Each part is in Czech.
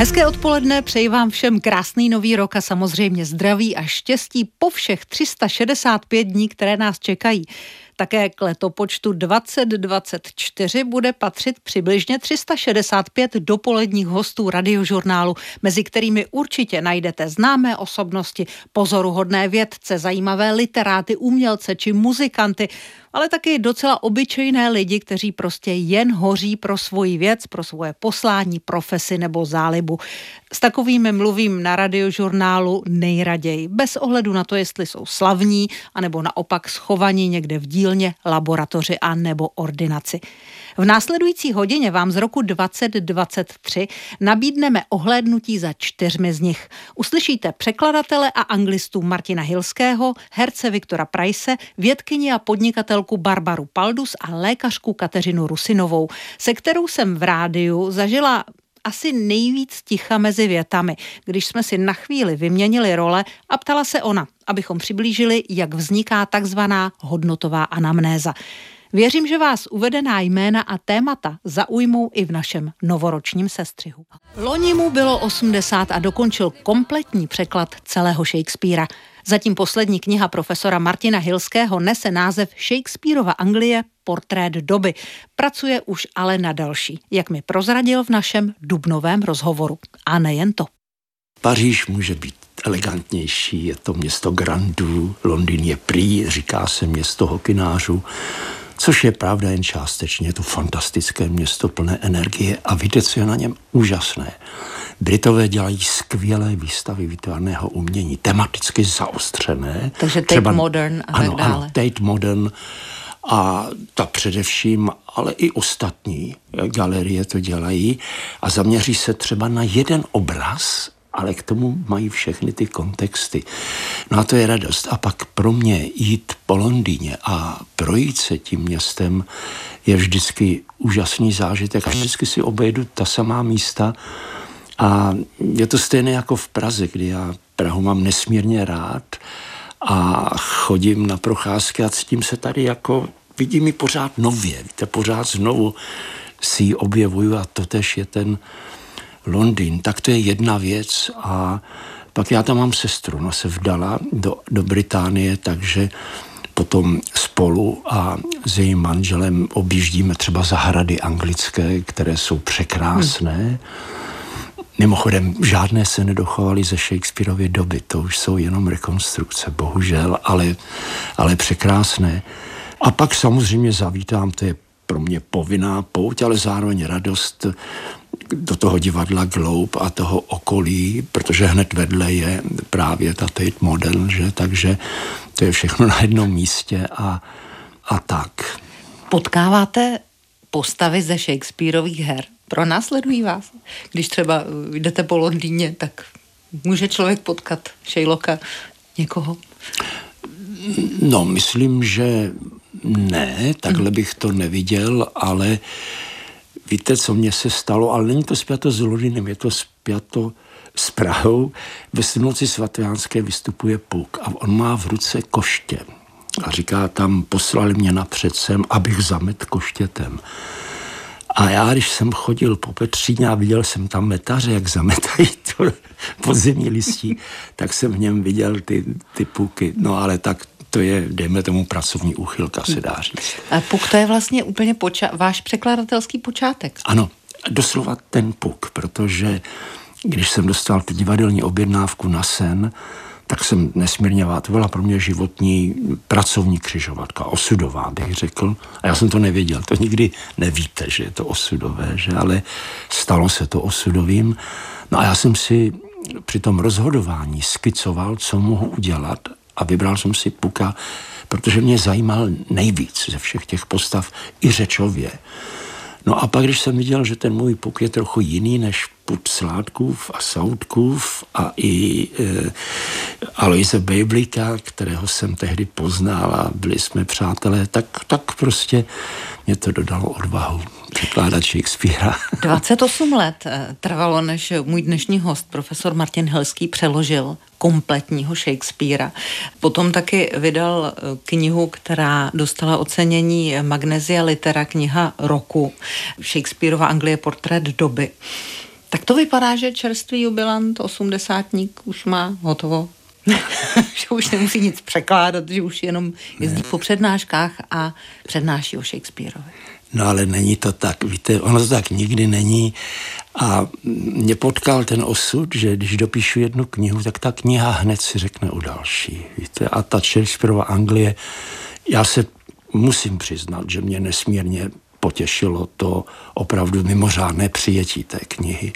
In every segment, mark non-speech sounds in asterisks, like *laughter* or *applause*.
Hezké odpoledne, přeji vám všem krásný nový rok a samozřejmě zdraví a štěstí po všech 365 dní, které nás čekají. Také k letopočtu 2024 bude patřit přibližně 365 dopoledních hostů radiožurnálu, mezi kterými určitě najdete známé osobnosti, pozoruhodné vědce, zajímavé literáty, umělce či muzikanty, ale taky docela obyčejné lidi, kteří prostě jen hoří pro svoji věc, pro svoje poslání, profesi nebo zálibu. S takovými mluvím na radiožurnálu nejraději, bez ohledu na to, jestli jsou slavní, anebo naopak schovaní někde v dílně, laboratoři a nebo ordinaci. V následující hodině vám z roku 2023 nabídneme ohlédnutí za čtyřmi z nich. Uslyšíte překladatele a anglistu Martina Hilského, herce Viktora Price, vědkyni a podnikatelku Barbaru Paldus a lékařku Kateřinu Rusinovou, se kterou jsem v rádiu zažila asi nejvíc ticha mezi větami, když jsme si na chvíli vyměnili role a ptala se ona, abychom přiblížili, jak vzniká takzvaná hodnotová anamnéza. Věřím, že vás uvedená jména a témata zaujmou i v našem novoročním sestřihu. Loni mu bylo 80 a dokončil kompletní překlad celého Shakespearea. Zatím poslední kniha profesora Martina Hilského nese název Shakespeareova Anglie portrét doby. Pracuje už ale na další, jak mi prozradil v našem dubnovém rozhovoru. A nejen to. Paříž může být elegantnější, je to město grandů, Londýn je prý, říká se město hokinářů, což je pravda jen částečně. Je to fantastické město plné energie a víte, co je na něm úžasné. Britové dělají skvělé výstavy výtvarného umění, tematicky zaostřené. Takže Tate třeba, Modern a ano, tak dále. Ano, Tate Modern a ta především, ale i ostatní galerie to dělají a zaměří se třeba na jeden obraz ale k tomu mají všechny ty kontexty. No a to je radost. A pak pro mě jít po Londýně a projít se tím městem je vždycky úžasný zážitek. A vždycky si obejdu ta samá místa a je to stejné jako v Praze, kdy já Prahu mám nesmírně rád a chodím na procházky a cítím se tady jako, vidím ji pořád nově, víte, pořád znovu si ji objevuju a to tež je ten Londýn, tak to je jedna věc a pak já tam mám sestru, ona se vdala do, do Británie, takže potom spolu a s jejím manželem objíždíme třeba zahrady anglické, které jsou překrásné. Hmm. Mimochodem, žádné se nedochovaly ze Shakespeareovy doby, to už jsou jenom rekonstrukce, bohužel, ale, ale překrásné. A pak samozřejmě zavítám, to je pro mě povinná pouť, ale zároveň radost do toho divadla Globe a toho okolí, protože hned vedle je právě ta Tate Modern, že? takže to je všechno *laughs* na jednom místě a, a tak. Potkáváte postavy ze Shakespeareových her? Pro následují vás? Když třeba jdete po Londýně, tak může člověk potkat Shaylocka někoho? No, myslím, že ne, takhle bych to neviděl, ale víte, co mně se stalo, ale není to spjato s Londýnem, je to spjato s Prahou. Ve Sinoci svatojánské vystupuje puk a on má v ruce koště. A říká tam, poslali mě napřed sem, abych zamet koštětem. A já, když jsem chodil po Petříně a viděl jsem tam metaře, jak zametají to *laughs* podzemní listí, tak jsem v něm viděl ty, ty puky. No ale tak to je, dejme tomu, pracovní úchylka, se dá říct. A puk to je vlastně úplně poča- váš překladatelský počátek. Ano, doslova ten puk, protože když jsem dostal tu divadelní objednávku na sen, tak jsem nesmírně to byla pro mě životní pracovní křižovatka, osudová bych řekl. A já jsem to nevěděl, to nikdy nevíte, že je to osudové, že ale stalo se to osudovým. No a já jsem si při tom rozhodování skicoval, co mohu udělat a vybral jsem si Puka, protože mě zajímal nejvíc ze všech těch postav i řečově. No a pak, když jsem viděl, že ten můj puk je trochu jiný než put Sládkův a Soudkův a i e, Aloise Bejblíka, kterého jsem tehdy poznal a byli jsme přátelé, tak, tak prostě mě to dodalo odvahu překládat Shakespearea. *laughs* 28 let eh, trvalo, než můj dnešní host, profesor Martin Helský, přeložil kompletního Shakespearea. Potom taky vydal eh, knihu, která dostala ocenění Magnesia Litera, kniha roku. Shakespeareova Anglie portrét doby. Tak to vypadá, že čerstvý jubilant, osmdesátník, už má hotovo. *laughs* že už nemusí nic překládat, že už jenom jezdí ne. po přednáškách a přednáší o Shakespeareovi. No ale není to tak, víte, ono to tak nikdy není. A mě potkal ten osud, že když dopíšu jednu knihu, tak ta kniha hned si řekne o další. Víte, a ta Shakespeareova Anglie, já se musím přiznat, že mě nesmírně potěšilo to opravdu mimořádné přijetí té knihy.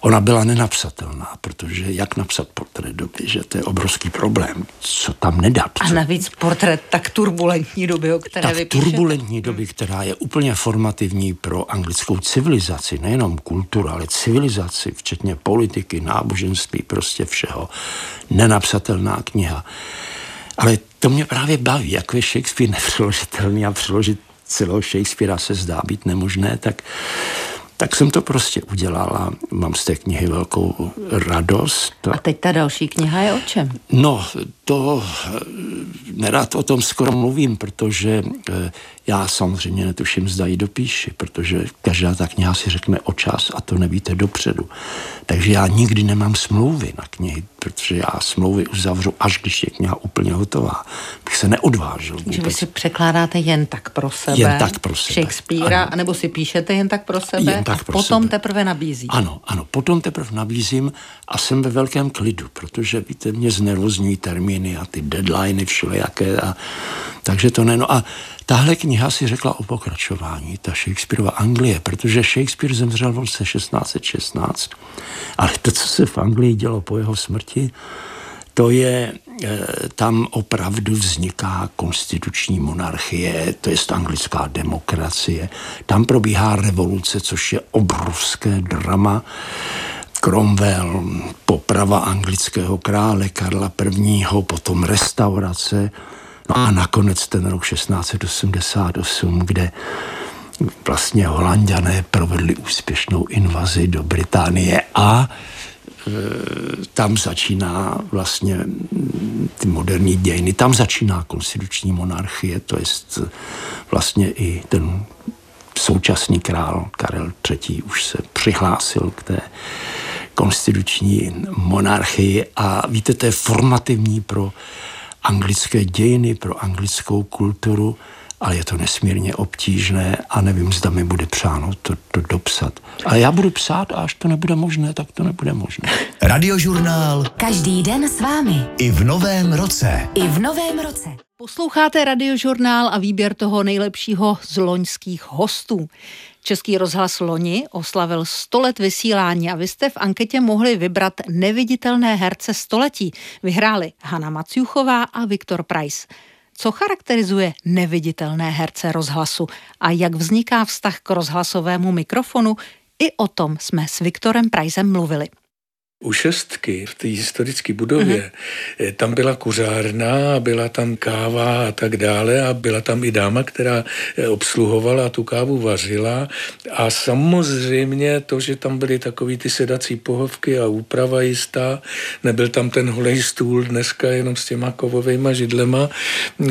Ona byla nenapsatelná, protože jak napsat portrét doby, že to je obrovský problém, co tam nedat. A navíc portrét tak turbulentní doby, o které Tak vypíšete. turbulentní doby, která je úplně formativní pro anglickou civilizaci, nejenom kulturu, ale civilizaci, včetně politiky, náboženství, prostě všeho. Nenapsatelná kniha. Ale to mě právě baví, jako je Shakespeare *laughs* nepřeložitelný a přeložit celého Shakespearea se zdá být nemožné, tak tak jsem to prostě udělala. Mám z té knihy velkou radost. A teď ta další kniha je o čem? No, to eh, nerad o tom skoro mluvím, protože eh, já samozřejmě netuším, zda ji dopíši, protože každá ta kniha si řekne o čas a to nevíte dopředu. Takže já nikdy nemám smlouvy na knihy, protože já smlouvy uzavřu, až když je kniha úplně hotová. Bych se neodvážil. Vůbec. Že vy si překládáte jen tak pro sebe. Jen tak pro sebe. Shakespearea, ano. anebo si píšete jen tak pro sebe jen tak a pro potom sebe. teprve nabízí. Ano, ano, potom teprve nabízím a jsem ve velkém klidu, protože víte, mě znervozňují termíny a ty deadliny všelijaké a takže to ne. No a tahle kniha si řekla o pokračování, ta Shakespeareova Anglie, protože Shakespeare zemřel v roce 1616, ale to, co se v Anglii dělo po jeho smrti, to je, tam opravdu vzniká konstituční monarchie, to je anglická demokracie. Tam probíhá revoluce, což je obrovské drama. Cromwell, poprava anglického krále Karla I., potom restaurace, no a nakonec ten rok 1688, kde vlastně holanděné provedli úspěšnou invazi do Británie a tam začíná vlastně ty moderní dějiny, tam začíná konstituční monarchie, to je vlastně i ten současný král Karel III. už se přihlásil k té konstituční monarchii a víte, to je formativní pro anglické dějiny, pro anglickou kulturu ale je to nesmírně obtížné a nevím, zda mi bude přáno to, to dopsat. Ale já budu psát a až to nebude možné, tak to nebude možné. Radiožurnál. Každý den s vámi. I v novém roce. I v novém roce. Posloucháte radiožurnál a výběr toho nejlepšího z loňských hostů. Český rozhlas loni oslavil 100 let vysílání a vy jste v anketě mohli vybrat neviditelné herce století. Vyhráli Hanna Maciuchová a Viktor Price. Co charakterizuje neviditelné herce rozhlasu a jak vzniká vztah k rozhlasovému mikrofonu, i o tom jsme s Viktorem Prajzem mluvili. U šestky v té historické budově, mm-hmm. tam byla kuřárna, byla tam káva a tak dále a byla tam i dáma, která eh, obsluhovala a tu kávu vařila a samozřejmě to, že tam byly takový ty sedací pohovky a úprava jistá, nebyl tam ten holej stůl dneska jenom s těma kovovými židlema,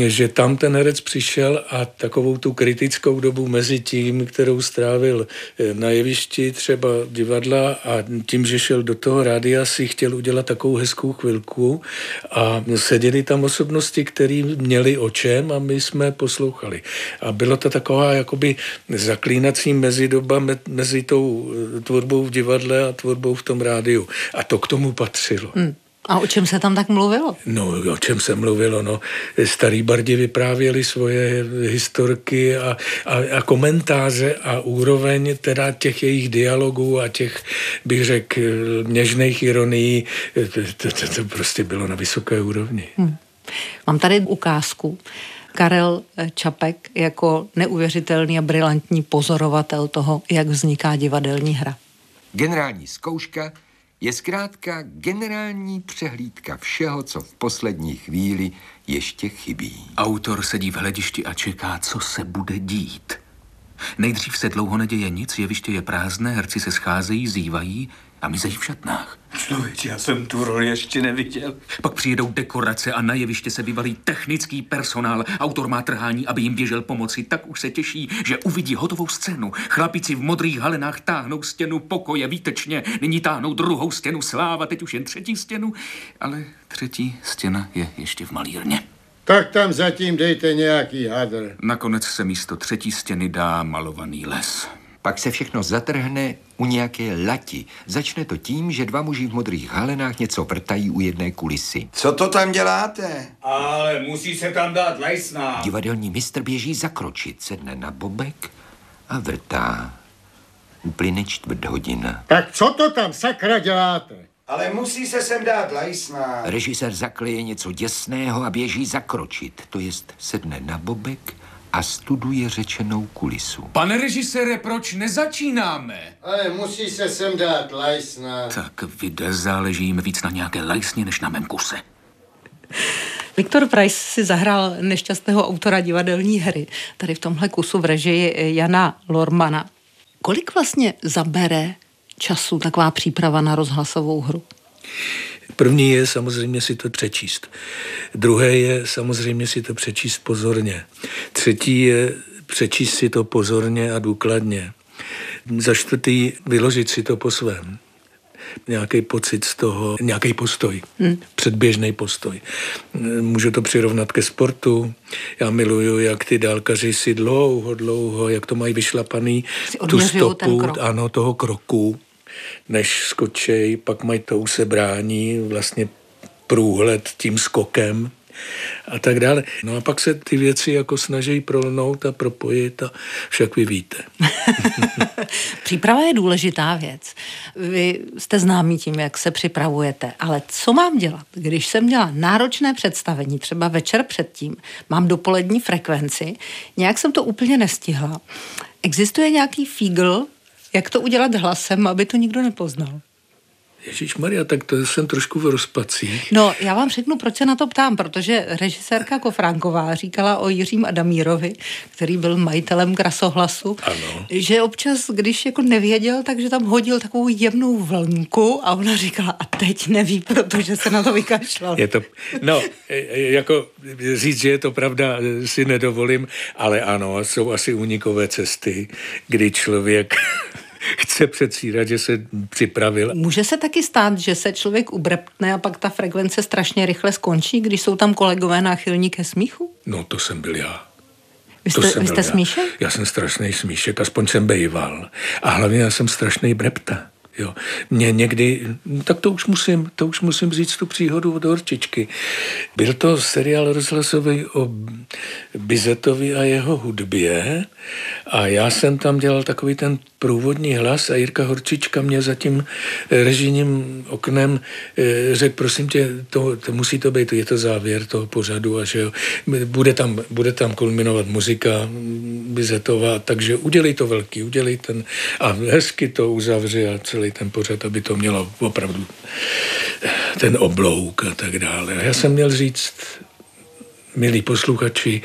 že tam ten herec přišel a takovou tu kritickou dobu mezi tím, kterou strávil eh, na jevišti třeba divadla a tím, že šel do toho rád rádia si chtěl udělat takovou hezkou chvilku a seděli tam osobnosti, které měli o čem a my jsme poslouchali. A bylo to taková jakoby zaklínací mezidoba mezi tou eh, tvorbou v divadle a tvorbou v tom rádiu. A to k tomu patřilo. Hmm. A o čem se tam tak mluvilo? No, o čem se mluvilo, no. Starý bardi vyprávěli svoje historky a, a, a komentáře a úroveň teda těch jejich dialogů a těch, bych řekl, něžných ironií, to, to, to, to prostě bylo na vysoké úrovni. Hmm. Mám tady ukázku. Karel Čapek jako neuvěřitelný a brilantní pozorovatel toho, jak vzniká divadelní hra. Generální zkouška je zkrátka generální přehlídka všeho, co v poslední chvíli ještě chybí. Autor sedí v hledišti a čeká, co se bude dít. Nejdřív se dlouho neděje nic, jeviště je prázdné, herci se scházejí, zývají a mizejí v šatnách. Člověče, já jsem tu roli ještě neviděl. Pak přijedou dekorace a na jeviště se vyvalí technický personál. Autor má trhání, aby jim běžel pomoci. Tak už se těší, že uvidí hotovou scénu. Chlapici v modrých halenách táhnou stěnu pokoje výtečně. Nyní táhnou druhou stěnu sláva, teď už jen třetí stěnu. Ale třetí stěna je ještě v malírně. Tak tam zatím dejte nějaký hadr. Nakonec se místo třetí stěny dá malovaný les. Pak se všechno zatrhne u nějaké lati. Začne to tím, že dva muži v modrých halenách něco vrtají u jedné kulisy. Co to tam děláte? Ale musí se tam dát lajsná. Divadelní mistr běží zakročit, sedne na bobek a vrtá. Uplyne čtvrt hodina. Tak co to tam sakra děláte? Ale musí se sem dát lajsná. Režisér zakleje něco děsného a běží zakročit. To jest sedne na bobek a studuje řečenou kulisu. Pane režisére, proč nezačínáme? Ale musí se sem dát lajsna. Tak vide, záleží jim víc na nějaké lajsně, než na mém kuse. Viktor Price si zahrál nešťastného autora divadelní hry, tady v tomhle kusu v režii Jana Lormana. Kolik vlastně zabere času taková příprava na rozhlasovou hru? První je samozřejmě si to přečíst. Druhé je samozřejmě si to přečíst pozorně. Třetí je přečíst si to pozorně a důkladně. Za čtvrtý vyložit si to po svém. Nějaký pocit z toho, nějaký postoj, hmm. předběžný postoj. Můžu to přirovnat ke sportu. Já miluju, jak ty dálkaři si dlouho, dlouho, jak to mají vyšlapaný, tu stopu, ano, toho kroku než skočej, pak mají to usebrání, vlastně průhled tím skokem a tak dále. No a pak se ty věci jako snaží prolnout a propojit a však vy víte. *laughs* Příprava je důležitá věc. Vy jste známí tím, jak se připravujete, ale co mám dělat, když jsem měla náročné představení, třeba večer předtím, mám dopolední frekvenci, nějak jsem to úplně nestihla. Existuje nějaký fígl, jak to udělat hlasem, aby to nikdo nepoznal? Ježíš Maria, tak to jsem trošku v rozpacích. No, já vám řeknu, proč se na to ptám, protože režisérka Kofránková říkala o Jiřím Adamírovi, který byl majitelem krasohlasu, ano. že občas, když jako nevěděl, takže tam hodil takovou jemnou vlnku a ona říkala, a teď neví, protože se na to vykašlal. Je to, no, jako říct, že je to pravda, si nedovolím, ale ano, jsou asi unikové cesty, kdy člověk chce předstírat, že se připravil. Může se taky stát, že se člověk ubrepne a pak ta frekvence strašně rychle skončí, když jsou tam kolegové náchylní ke smíchu? No to jsem byl já. Vy jste, vy jste smíšek? Já. já jsem strašný smíšek, aspoň jsem bejval. A hlavně já jsem strašný brepta. Jo. Mě někdy, tak to už musím, to už musím říct tu příhodu od Horčičky. Byl to seriál rozhlasový o Bizetovi a jeho hudbě a já jsem tam dělal takový ten průvodní hlas a Jirka Horčička mě za tím režijním oknem eh, řekl, prosím tě, to, to musí to být, je to závěr toho pořadu a že jo, bude tam, bude tam kulminovat muzika Bizetová, takže udělej to velký, udělej ten a hezky to uzavři a celý ten pořad, aby to mělo opravdu ten oblouk a tak dále. A já jsem měl říct, milí posluchači,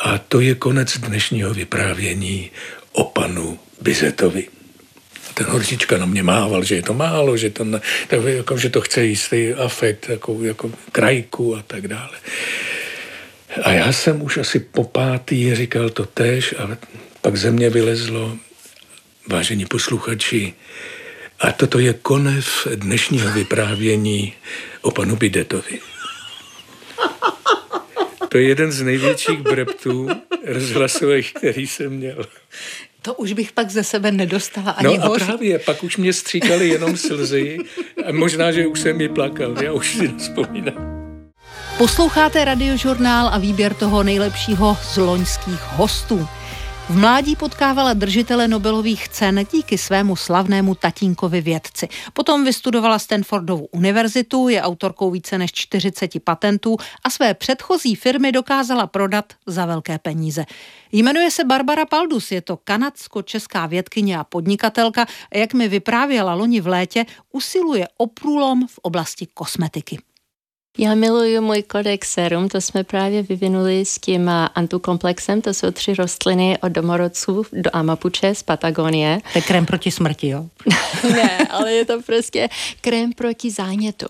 a to je konec dnešního vyprávění o panu Bizetovi. Ten horčička na mě mával, že je to málo, že to, tak, jako, že to chce jistý afekt, jako, jako krajku a tak dále. A já jsem už asi po pátý říkal to tež a pak ze mě vylezlo, vážení posluchači, a toto je konec dnešního vyprávění o panu Bidetovi. To je jeden z největších breptů rozhlasových, který jsem měl. To už bych pak ze sebe nedostala ani No a hoř. právě, pak už mě stříkaly jenom slzy a možná, že už jsem mi plakal, já už si nespomínám. Posloucháte radiožurnál a výběr toho nejlepšího z loňských hostů. V mládí potkávala držitele Nobelových cen díky svému slavnému tatínkovi vědci. Potom vystudovala Stanfordovu univerzitu, je autorkou více než 40 patentů a své předchozí firmy dokázala prodat za velké peníze. Jmenuje se Barbara Paldus, je to kanadsko-česká vědkyně a podnikatelka jak mi vyprávěla loni v létě, usiluje o průlom v oblasti kosmetiky. Já miluju můj kodex serum, to jsme právě vyvinuli s tím antukomplexem, to jsou tři rostliny od domorodců do Amapuče z Patagonie. To je krém proti smrti, jo? *laughs* ne, ale je to prostě krém proti zánětu.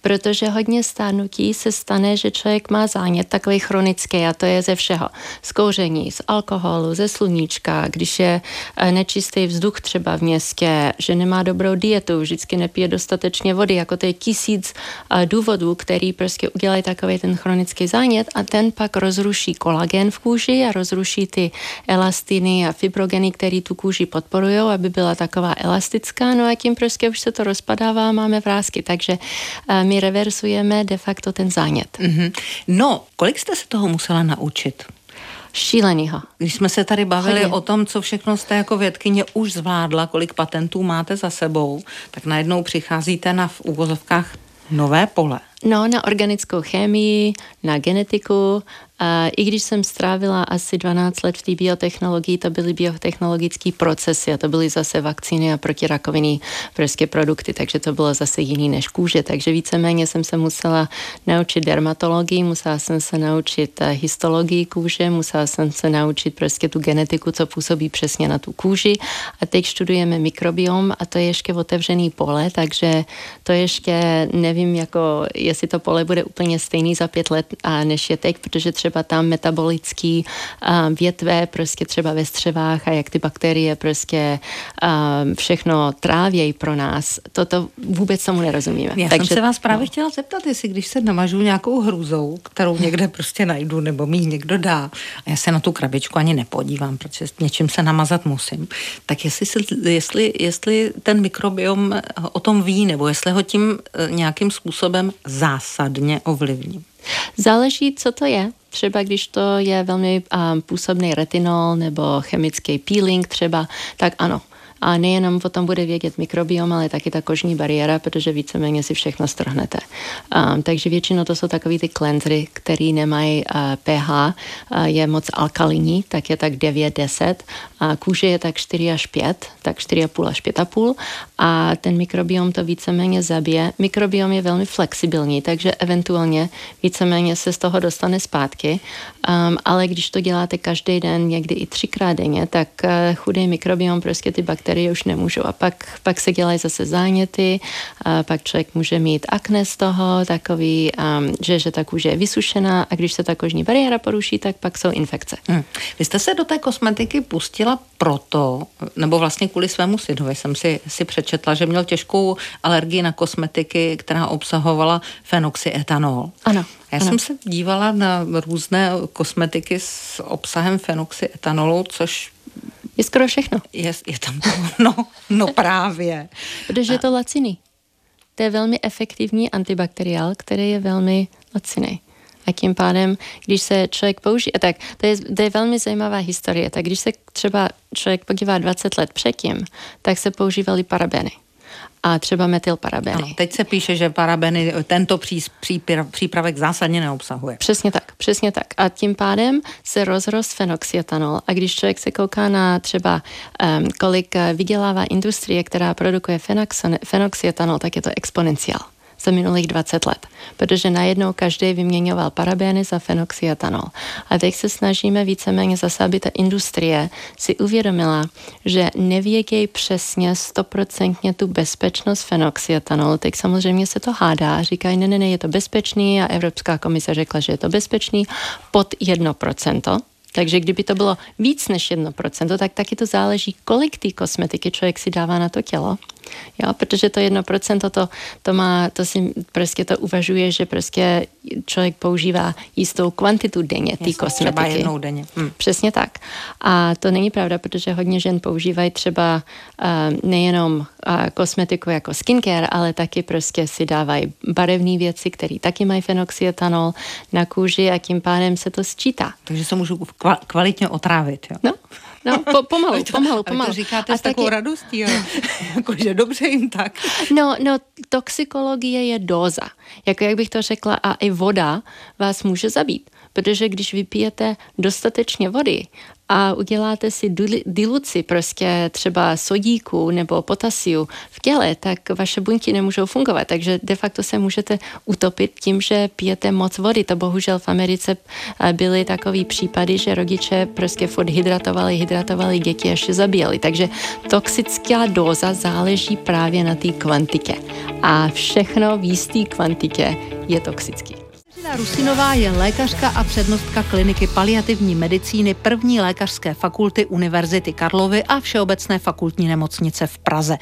Protože hodně stárnutí se stane, že člověk má zánět takový chronický a to je ze všeho. Z kouření, z alkoholu, ze sluníčka, když je eh, nečistý vzduch třeba v městě, že nemá dobrou dietu, vždycky nepije dostatečně vody, jako to je tisíc eh, důvodů, který prostě udělají takový ten chronický zánět a ten pak rozruší kolagen v kůži a rozruší ty elastiny a fibrogeny, které tu kůži podporují, aby byla taková elastická, no a tím prostě už se to rozpadává máme vrázky, takže my reversujeme de facto ten zánět. Mm-hmm. No, kolik jste se toho musela naučit? šílenýho. Když jsme se tady bavili Chodě. o tom, co všechno jste jako vědkyně už zvládla, kolik patentů máte za sebou, tak najednou přicházíte na v úvozovkách nové pole. No, na organickou chemii, na genetiku, a I když jsem strávila asi 12 let v té biotechnologii, to byly biotechnologické procesy a to byly zase vakcíny a protirakovinné prostě produkty, takže to bylo zase jiný než kůže. Takže víceméně jsem se musela naučit dermatologii, musela jsem se naučit eh, histologii kůže, musela jsem se naučit prostě tu genetiku, co působí přesně na tu kůži. A teď studujeme mikrobiom a to je ještě otevřený pole, takže to ještě nevím, jako jestli to pole bude úplně stejný za pět let, a než je teď, protože třeba třeba tam metabolický větve prostě třeba ve střevách a jak ty bakterie prostě všechno trávějí pro nás. Toto vůbec tomu nerozumíme. Já Takže, jsem se vás právě no. chtěla zeptat, jestli když se namažu nějakou hrůzou, kterou někde prostě najdu nebo mi někdo dá a já se na tu krabičku ani nepodívám, protože něčím se namazat musím, tak jestli, se, jestli, jestli ten mikrobiom o tom ví nebo jestli ho tím e, nějakým způsobem zásadně ovlivní. Záleží, co to je. Třeba když to je velmi um, působný retinol nebo chemický peeling třeba, tak ano, a nejenom o tom bude vědět mikrobiom, ale taky ta kožní bariéra, protože víceméně si všechno strhnete. Um, takže většinou to jsou takový ty cleansery, který nemají uh, pH, uh, je moc alkalinní, tak je tak 9-10, a kůže je tak 4 až 5, tak 4,5 až 5,5 a ten mikrobiom to víceméně zabije. Mikrobiom je velmi flexibilní, takže eventuálně víceméně se z toho dostane zpátky, um, ale když to děláte každý den, někdy i třikrát denně, tak uh, chudý mikrobiom prostě ty bakterie bakterie už nemůžou. A pak, pak se dělají zase záněty, a pak člověk může mít akné z toho, takový, um, že, že ta kůže je vysušená a když se ta kožní bariéra poruší, tak pak jsou infekce. Hmm. Vy jste se do té kosmetiky pustila proto, nebo vlastně kvůli svému synovi jsem si, si přečetla, že měl těžkou alergii na kosmetiky, která obsahovala fenoxyetanol. Ano. Já ano. jsem se dívala na různé kosmetiky s obsahem fenoxyetanolu, což je skoro všechno. Je, je tam to, *laughs* no, no právě. Protože je to laciný. To je velmi efektivní antibakteriál, který je velmi laciný. A tím pádem, když se člověk použije, tak to je, to je velmi zajímavá historie, tak když se třeba člověk podívá 20 let předtím, tak se používaly parabeny a třeba metylparabeny. Ano, teď se píše, že parabeny tento přípravek zásadně neobsahuje. Přesně tak, přesně tak. A tím pádem se rozrost fenoxietanol. A když člověk se kouká na třeba, um, kolik eh, vydělává industrie, která produkuje fenoxietanol, tak je to exponenciál za minulých 20 let, protože najednou každý vyměňoval parabény za fenoxietanol. A teď se snažíme víceméně zase, aby ta industrie si uvědomila, že nevědějí přesně stoprocentně tu bezpečnost fenoxietanolu. Teď samozřejmě se to hádá, říkají, ne, ne, ne, je to bezpečný a Evropská komise řekla, že je to bezpečný pod 1%. Takže kdyby to bylo víc než 1%, tak taky to záleží, kolik té kosmetiky člověk si dává na to tělo. Jo, protože to 1% to, to má, to si prostě to uvažuje, že prostě člověk používá jistou kvantitu denně té kosmetiky. Třeba jednou denně. Hm. Přesně tak. A to není pravda, protože hodně žen používají třeba uh, nejenom uh, kosmetiku jako skincare, ale taky prostě si dávají barevné věci, které taky mají fenoxietanol na kůži a tím pádem se to sčítá. Takže se můžu kvalitně otrávit. Jo? No, No, po, pomalu, to, pomalu, pomalu. to říkáte a s takovou taky... radostí, jo. *laughs* Jakože dobře jim tak. No, no, toxikologie je doza. Jako jak bych to řekla, a i voda vás může zabít protože když vypijete dostatečně vody a uděláte si diluci prostě třeba sodíku nebo potasiu v těle, tak vaše buňky nemůžou fungovat. Takže de facto se můžete utopit tím, že pijete moc vody. To bohužel v Americe eh, byly takový případy, že rodiče prostě furt hydratovali, hydratovali děti až je zabíjeli. Takže toxická dóza záleží právě na té kvantitě. A všechno v jisté kvantitě je toxický. Kateřina Rusinová je lékařka a přednostka kliniky paliativní medicíny první lékařské fakulty Univerzity Karlovy a Všeobecné fakultní nemocnice v Praze.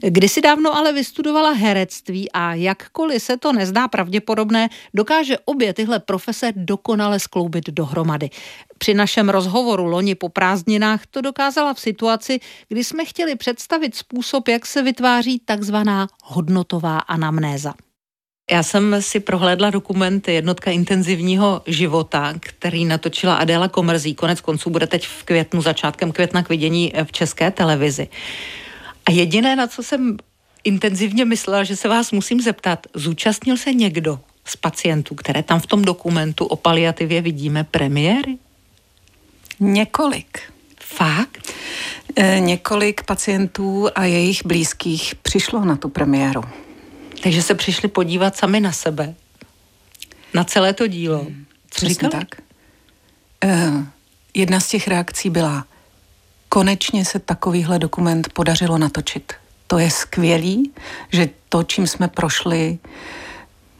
Kdysi dávno ale vystudovala herectví a jakkoliv se to nezdá pravděpodobné, dokáže obě tyhle profese dokonale skloubit dohromady. Při našem rozhovoru loni po prázdninách to dokázala v situaci, kdy jsme chtěli představit způsob, jak se vytváří takzvaná hodnotová anamnéza. Já jsem si prohlédla dokument Jednotka intenzivního života, který natočila Adéla Komrzí. Konec konců bude teď v květnu, začátkem května k vidění v české televizi. A jediné, na co jsem intenzivně myslela, že se vás musím zeptat, zúčastnil se někdo z pacientů, které tam v tom dokumentu o paliativě vidíme premiéry? Několik. Fakt? E, několik pacientů a jejich blízkých přišlo na tu premiéru. Takže se přišli podívat sami na sebe. Na celé to dílo. Hmm, Co Přesně tak. Uh, jedna z těch reakcí byla, konečně se takovýhle dokument podařilo natočit. To je skvělý, že to, čím jsme prošli,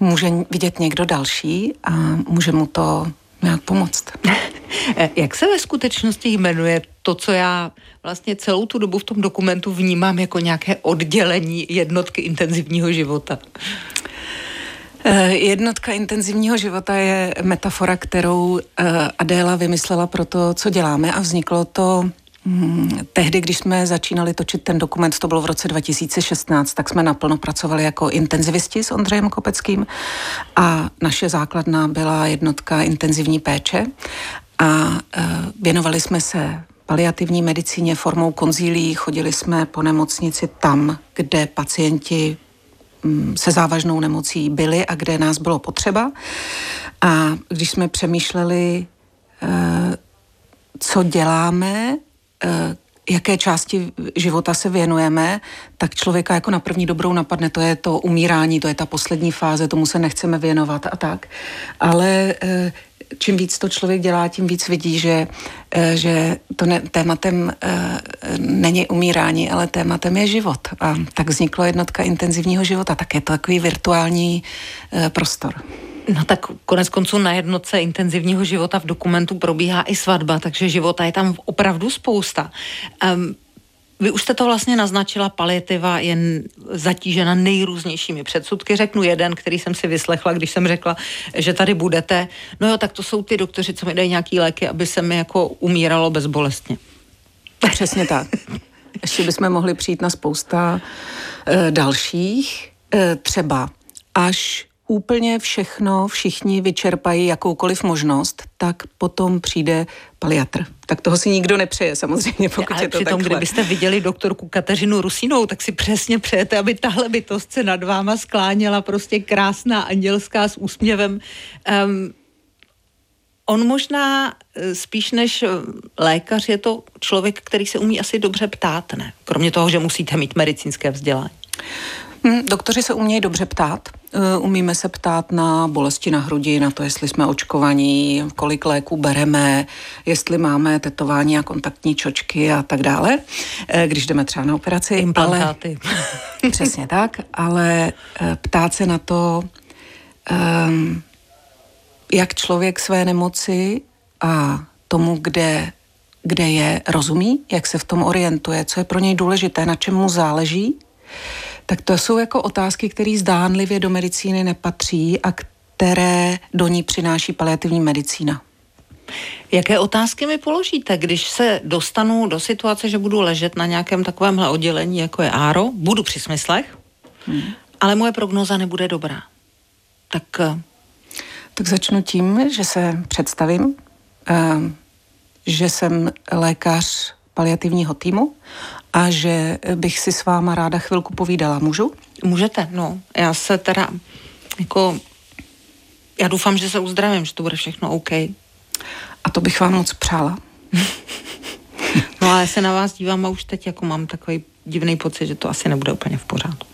může vidět někdo další a může mu to nějak pomoct. *laughs* Jak se ve skutečnosti jmenuje to, co já vlastně celou tu dobu v tom dokumentu vnímám jako nějaké oddělení jednotky intenzivního života? Eh, jednotka intenzivního života je metafora, kterou eh, Adéla vymyslela pro to, co děláme a vzniklo to Hmm, tehdy, když jsme začínali točit ten dokument, to bylo v roce 2016, tak jsme naplno pracovali jako intenzivisti s Ondřejem Kopeckým a naše základna byla jednotka intenzivní péče a e, věnovali jsme se paliativní medicíně formou konzílí, chodili jsme po nemocnici tam, kde pacienti mm, se závažnou nemocí byli a kde nás bylo potřeba. A když jsme přemýšleli, e, co děláme, jaké části života se věnujeme, tak člověka jako na první dobrou napadne, to je to umírání, to je ta poslední fáze, tomu se nechceme věnovat a tak. Ale eh, čím víc to člověk dělá, tím víc vidí, že, eh, že to ne, tématem není umírání, ale tématem je život. A tak vzniklo jednotka intenzivního života, tak je to takový virtuální prostor. No tak konec konců na jednotce intenzivního života v dokumentu probíhá i svatba, takže života je tam opravdu spousta. Um, vy už jste to vlastně naznačila, paliativa je zatížena nejrůznějšími předsudky. Řeknu jeden, který jsem si vyslechla, když jsem řekla, že tady budete. No jo, tak to jsou ty doktoři, co mi dají nějaký léky, aby se mi jako umíralo bezbolestně. Přesně tak. *laughs* Ještě bychom mohli přijít na spousta e, dalších. E, třeba až úplně všechno všichni vyčerpají jakoukoliv možnost, tak potom přijde paliatr. Tak toho si nikdo nepřeje samozřejmě, pokud Ale je to přitom, takhle. kdybyste viděli doktorku Kateřinu Rusinou, tak si přesně přejete, aby tahle bytost se nad váma skláněla, prostě krásná, andělská s úsměvem. Um, On možná eh, spíš než eh, lékař je to člověk, který se umí asi dobře ptát, ne? Kromě toho, že musíte mít medicínské vzdělání. Hmm, doktoři se umějí dobře ptát. Eh, umíme se ptát na bolesti na hrudi, na to, jestli jsme očkovaní, kolik léků bereme, jestli máme tetování a kontaktní čočky a tak dále, eh, když jdeme třeba na operaci. Implantáty. Ale, *laughs* přesně tak, ale eh, ptát se na to, ehm, jak člověk své nemoci a tomu, kde, kde je, rozumí, jak se v tom orientuje, co je pro něj důležité, na čem mu záleží, tak to jsou jako otázky, které zdánlivě do medicíny nepatří a které do ní přináší paliativní medicína. Jaké otázky mi položíte, když se dostanu do situace, že budu ležet na nějakém takovémhle oddělení, jako je ARO, budu při smyslech, hmm. ale moje prognoza nebude dobrá. Tak... Eh, tak začnu tím, že se představím, eh, že jsem lékař paliativního týmu a že bych si s váma ráda chvilku povídala. Můžu? Můžete, no. Já se teda jako Já doufám, že se uzdravím, že to bude všechno OK. A to bych vám moc přála. *laughs* no ale já se na vás dívám a už teď jako mám takový divný pocit, že to asi nebude úplně v pořádku.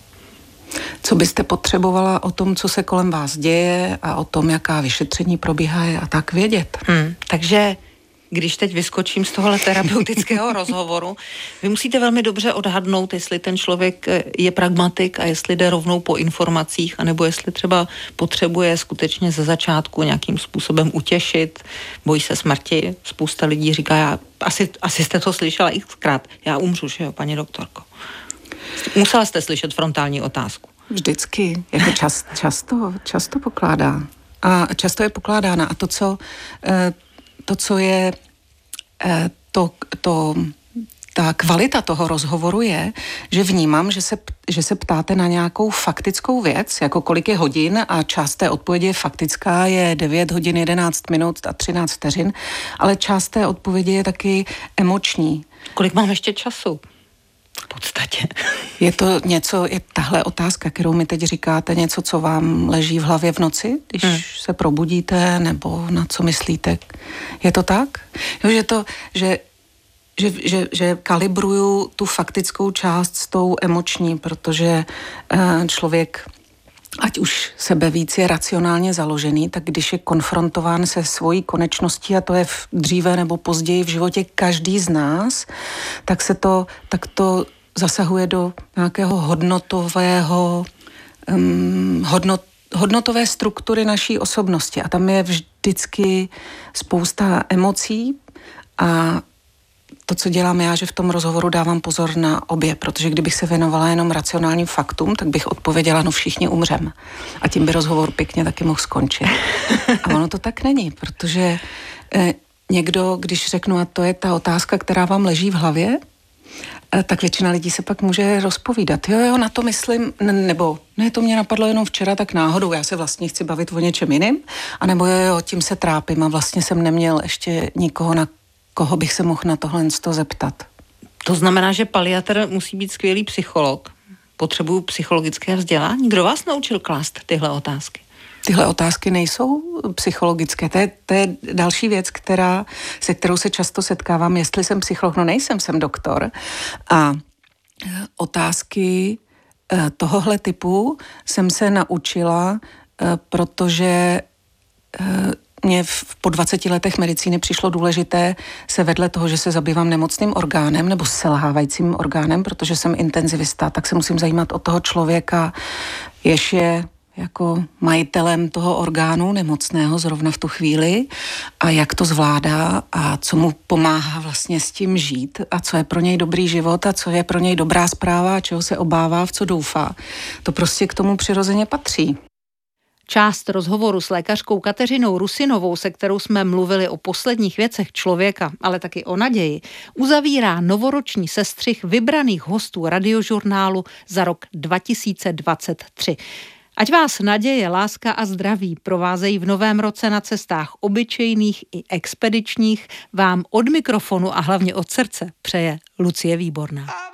Co byste potřebovala o tom, co se kolem vás děje a o tom, jaká vyšetření probíhá a tak vědět? Hmm, takže když teď vyskočím z tohohle terapeutického *laughs* rozhovoru, vy musíte velmi dobře odhadnout, jestli ten člověk eh, je pragmatik a jestli jde rovnou po informacích, anebo jestli třeba potřebuje skutečně ze začátku nějakým způsobem utěšit, bojí se smrti. Spousta lidí říká, já, asi, asi jste to slyšela xkrát, já umřu, že jo, paní doktorko. Musela jste slyšet frontální otázku. Vždycky, jako čas, často, často pokládá. A často je pokládána. A to, co, eh, to, co je eh, to, to, ta kvalita toho rozhovoru je, že vnímám, že se, že se ptáte na nějakou faktickou věc, jako kolik je hodin a část té odpovědi je faktická, je 9 hodin 11 minut a 13 vteřin, ale část té odpovědi je taky emoční. Kolik mám ještě času? V podstatě. Je to něco, je tahle otázka, kterou mi teď říkáte, něco, co vám leží v hlavě v noci, když hmm. se probudíte, nebo na co myslíte? Je to tak? Jo, že to, že že, že, že kalibruju tu faktickou část s tou emoční, protože uh, člověk ať už sebe víc je racionálně založený, tak když je konfrontován se svojí konečností, a to je v dříve nebo později v životě každý z nás, tak se to, tak to zasahuje do nějakého hodnotového um, hodnot, hodnotové struktury naší osobnosti. A tam je vždycky spousta emocí a to, co dělám já, že v tom rozhovoru dávám pozor na obě, protože kdybych se věnovala jenom racionálním faktům, tak bych odpověděla, no všichni umřem. A tím by rozhovor pěkně taky mohl skončit. A ono to tak není, protože eh, někdo, když řeknu, a to je ta otázka, která vám leží v hlavě, eh, tak většina lidí se pak může rozpovídat. Jo, jo, na to myslím, nebo ne, to mě napadlo jenom včera tak náhodou, já se vlastně chci bavit o něčem jiným, anebo jo, jo, tím se trápím a vlastně jsem neměl ještě nikoho, na koho bych se mohl na tohle zeptat. To znamená, že paliatr musí být skvělý psycholog. Potřebuju psychologické vzdělání. Kdo vás naučil klást tyhle otázky? Tyhle otázky nejsou psychologické. To je, to je další věc, která, se kterou se často setkávám. Jestli jsem psycholog, no nejsem, jsem doktor. A e, otázky e, tohohle typu jsem se naučila, e, protože mě v, po 20 letech medicíny přišlo důležité se vedle toho, že se zabývám nemocným orgánem nebo selhávajícím orgánem, protože jsem intenzivista, tak se musím zajímat o toho člověka, jež je jako majitelem toho orgánu nemocného zrovna v tu chvíli a jak to zvládá a co mu pomáhá vlastně s tím žít a co je pro něj dobrý život a co je pro něj dobrá zpráva a čeho se obává, v co doufá. To prostě k tomu přirozeně patří. Část rozhovoru s lékařkou Kateřinou Rusinovou, se kterou jsme mluvili o posledních věcech člověka, ale taky o naději, uzavírá novoroční sestřih vybraných hostů radiožurnálu za rok 2023. Ať vás naděje, láska a zdraví provázejí v novém roce na cestách obyčejných i expedičních, vám od mikrofonu a hlavně od srdce přeje Lucie Výborná.